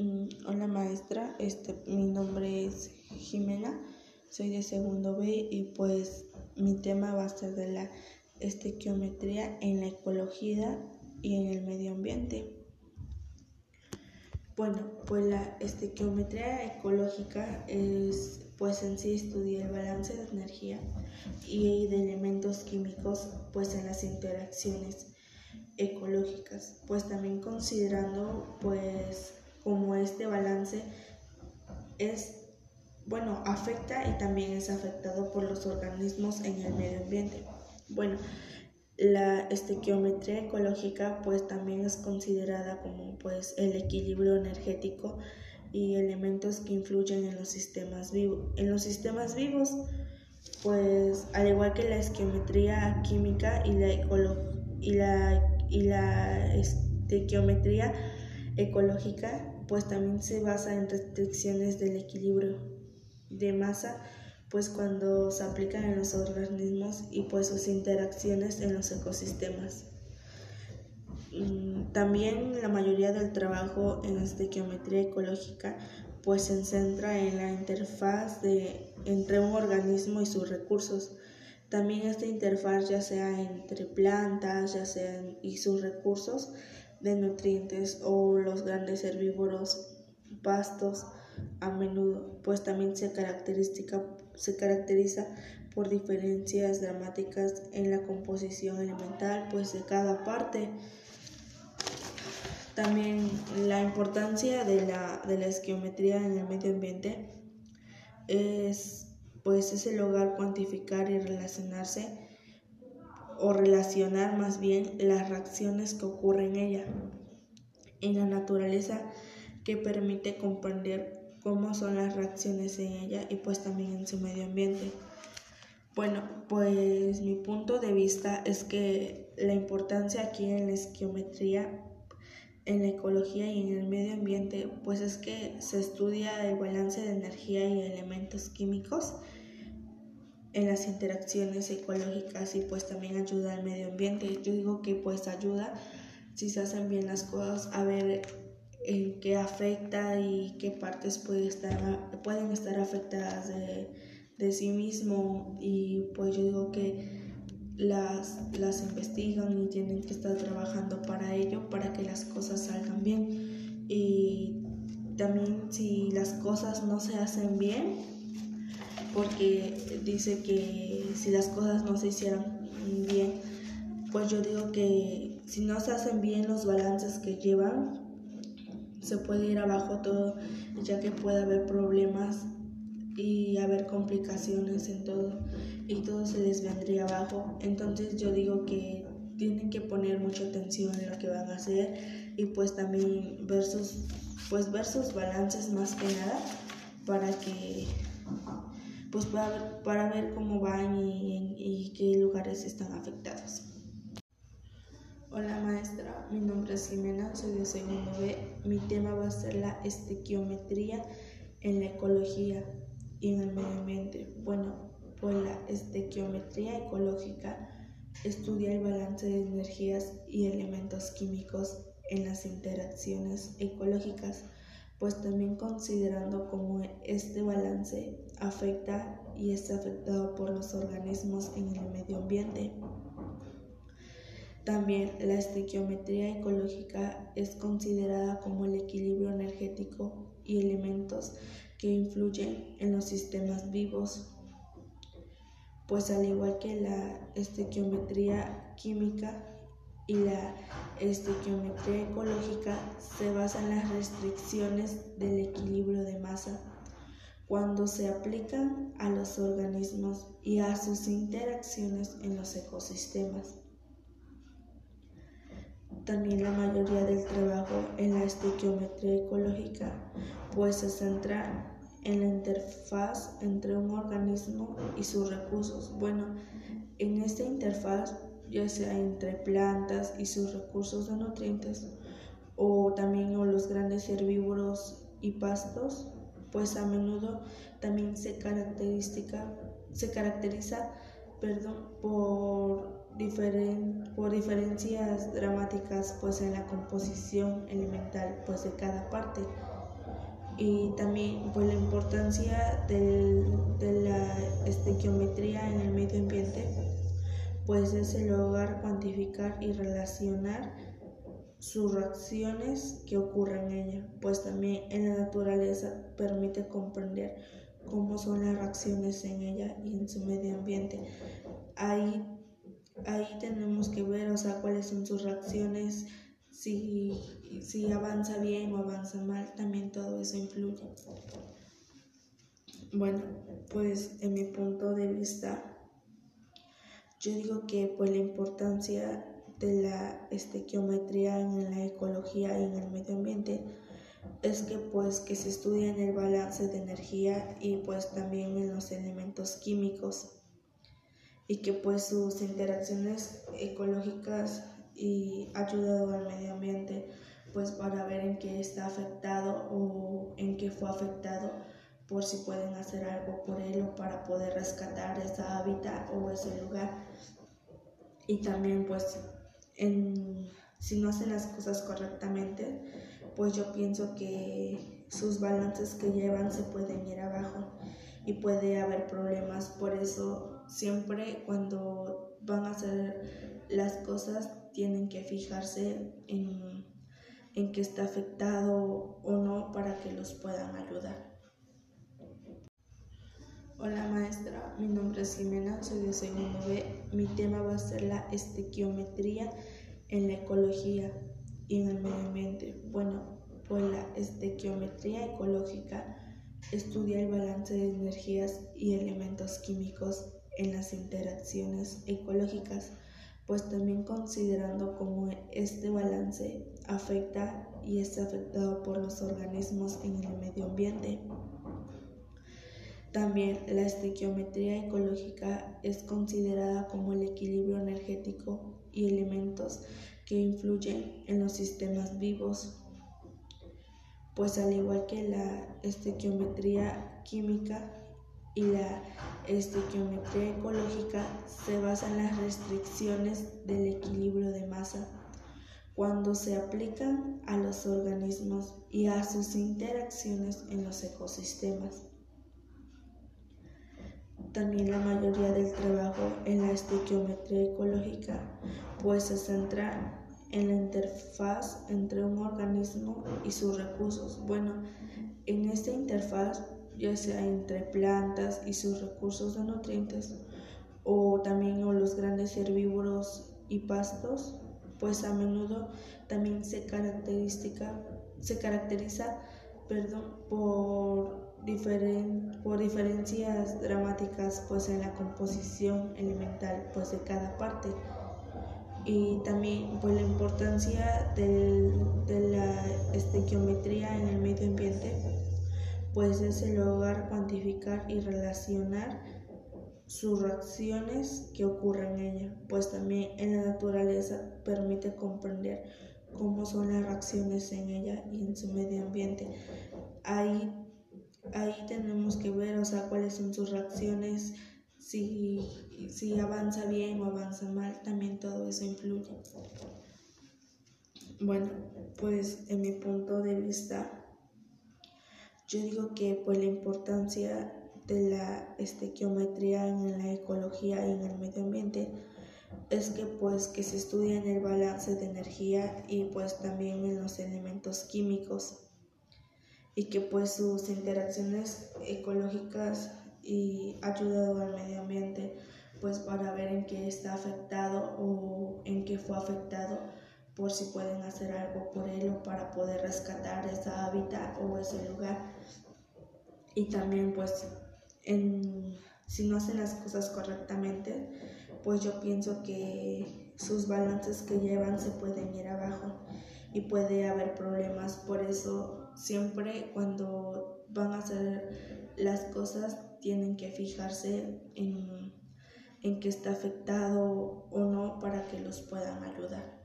Mm, hola maestra, este, mi nombre es Jimena, soy de segundo B y pues mi tema va a ser de la estequiometría en la ecología y en el medio ambiente. Bueno, pues la estequiometría ecológica es pues en sí estudia el balance de energía y de elementos químicos pues en las interacciones ecológicas, pues también considerando pues como este balance es bueno, afecta y también es afectado por los organismos en el medio ambiente. Bueno, la estequiometría ecológica pues también es considerada como pues el equilibrio energético y elementos que influyen en los sistemas vivos. En los sistemas vivos, pues al igual que la estequiometría química y la, y la, y la estequiometría ecológica, pues también se basa en restricciones del equilibrio de masa, pues cuando se aplican en los organismos y pues sus interacciones en los ecosistemas. Mm, también la mayoría del trabajo en estequiometría ecológica pues se centra en la interfaz de, entre un organismo y sus recursos. También esta interfaz ya sea entre plantas, ya sea y sus recursos de nutrientes o los grandes herbívoros, pastos, a menudo, pues también se, se caracteriza por diferencias dramáticas en la composición elemental pues de cada parte. También la importancia de la, de la esquiometría en el medio ambiente es, pues, es el lograr cuantificar y relacionarse o relacionar más bien las reacciones que ocurren en ella, en la naturaleza que permite comprender cómo son las reacciones en ella y pues también en su medio ambiente. Bueno, pues mi punto de vista es que la importancia aquí en la esquiometría en la ecología y en el medio ambiente, pues es que se estudia el balance de energía y elementos químicos en las interacciones ecológicas y pues también ayuda al medio ambiente. Yo digo que pues ayuda si se hacen bien las cosas a ver en qué afecta y qué partes puede estar, pueden estar afectadas de, de sí mismo y pues yo digo que las, las investigan y tienen que estar trabajando para ello, para que las cosas salgan bien. Y también si las cosas no se hacen bien, porque dice que si las cosas no se hicieran bien, pues yo digo que si no se hacen bien los balances que llevan, se puede ir abajo todo, ya que puede haber problemas y haber complicaciones en todo y todo se les vendría abajo. Entonces yo digo que tienen que poner mucha atención en lo que van a hacer y pues también ver sus, pues ver sus balances más que nada para que pues para para ver cómo van y, y qué lugares están afectados. Hola maestra, mi nombre es Jimena, soy de segundo B. Mi tema va a ser la estequiometría en la ecología y en el medio ambiente. Bueno, pues la estequiometría ecológica estudia el balance de energías y elementos químicos en las interacciones ecológicas, pues también considerando cómo este balance afecta y es afectado por los organismos en el medio ambiente. También la estequiometría ecológica es considerada como el equilibrio energético y elementos que influyen en los sistemas vivos, pues al igual que la estequiometría química y la estequiometría ecológica se basa en las restricciones del equilibrio de masa cuando se aplican a los organismos y a sus interacciones en los ecosistemas. También la mayoría del trabajo en la estequiometría ecológica pues se centra en la interfaz entre un organismo y sus recursos. Bueno, en esta interfaz, ya sea entre plantas y sus recursos de nutrientes, o también los grandes herbívoros y pastos, pues a menudo también se, se caracteriza perdón, por, por diferencias dramáticas pues en la composición elemental pues de cada parte. Y también pues la importancia de la estequiometría en el medio ambiente pues es el lograr cuantificar y relacionar sus reacciones que ocurren en ella, pues también en la naturaleza permite comprender cómo son las reacciones en ella y en su medio ambiente. Ahí, ahí tenemos que ver, o sea, cuáles son sus reacciones, si, si avanza bien o avanza mal, también todo eso influye. Bueno, pues en mi punto de vista, yo digo que pues la importancia de la estequiometría en la ecología y en el medio ambiente es que pues que se estudia en el balance de energía y pues también en los elementos químicos y que pues sus interacciones ecológicas y ayudado al medio ambiente pues para ver en qué está afectado o en qué fue afectado por si pueden hacer algo por él o para poder rescatar esa hábitat o ese lugar. Y también pues si no hacen las cosas correctamente pues yo pienso que sus balances que llevan se pueden ir abajo y puede haber problemas. Por eso siempre cuando van a hacer las cosas tienen que fijarse en, en que está afectado o no para que los puedan ayudar. Hola maestra, mi nombre es Jimena, soy de segundo B. Mi tema va a ser la estequiometría en la ecología y en el medio ambiente. Bueno, pues la estequiometría ecológica estudia el balance de energías y elementos químicos en las interacciones ecológicas, pues también considerando cómo este balance afecta y es afectado por los organismos en el medio ambiente. También la estequiometría ecológica es considerada como el equilibrio energético y elementos que influyen en los sistemas vivos, pues al igual que la estequiometría química y la estequiometría ecológica se basa en las restricciones del equilibrio de masa cuando se aplican a los organismos y a sus interacciones en los ecosistemas. También la mayoría del trabajo en la estequiometría ecológica pues se centra en la interfaz entre un organismo y sus recursos. Bueno, en esta interfaz, ya sea entre plantas y sus recursos de nutrientes, o también los grandes herbívoros y pastos, pues a menudo también se, se caracteriza perdón, por, por diferencias dramáticas pues, en la composición elemental pues, de cada parte y también pues la importancia de la estequiometría en el medio ambiente pues es el lograr cuantificar y relacionar sus reacciones que ocurren en ella, pues también en la naturaleza permite comprender cómo son las reacciones en ella y en su medio ambiente. Ahí, ahí tenemos que ver, o sea, cuáles son sus reacciones si, si avanza bien o avanza mal, también todo eso influye. Bueno, pues en mi punto de vista, yo digo que pues la importancia de la estequiometría en la ecología y en el medio ambiente es que pues que se estudia en el balance de energía y pues también en los elementos químicos y que pues sus interacciones ecológicas y ayudado al medio ambiente pues para ver en qué está afectado o en qué fue afectado por si pueden hacer algo por él o para poder rescatar esa hábitat o ese lugar. Y también pues en, si no hacen las cosas correctamente pues yo pienso que sus balances que llevan se pueden ir abajo y puede haber problemas. Por eso siempre cuando van a hacer las cosas tienen que fijarse en, en que está afectado o no para que los puedan ayudar.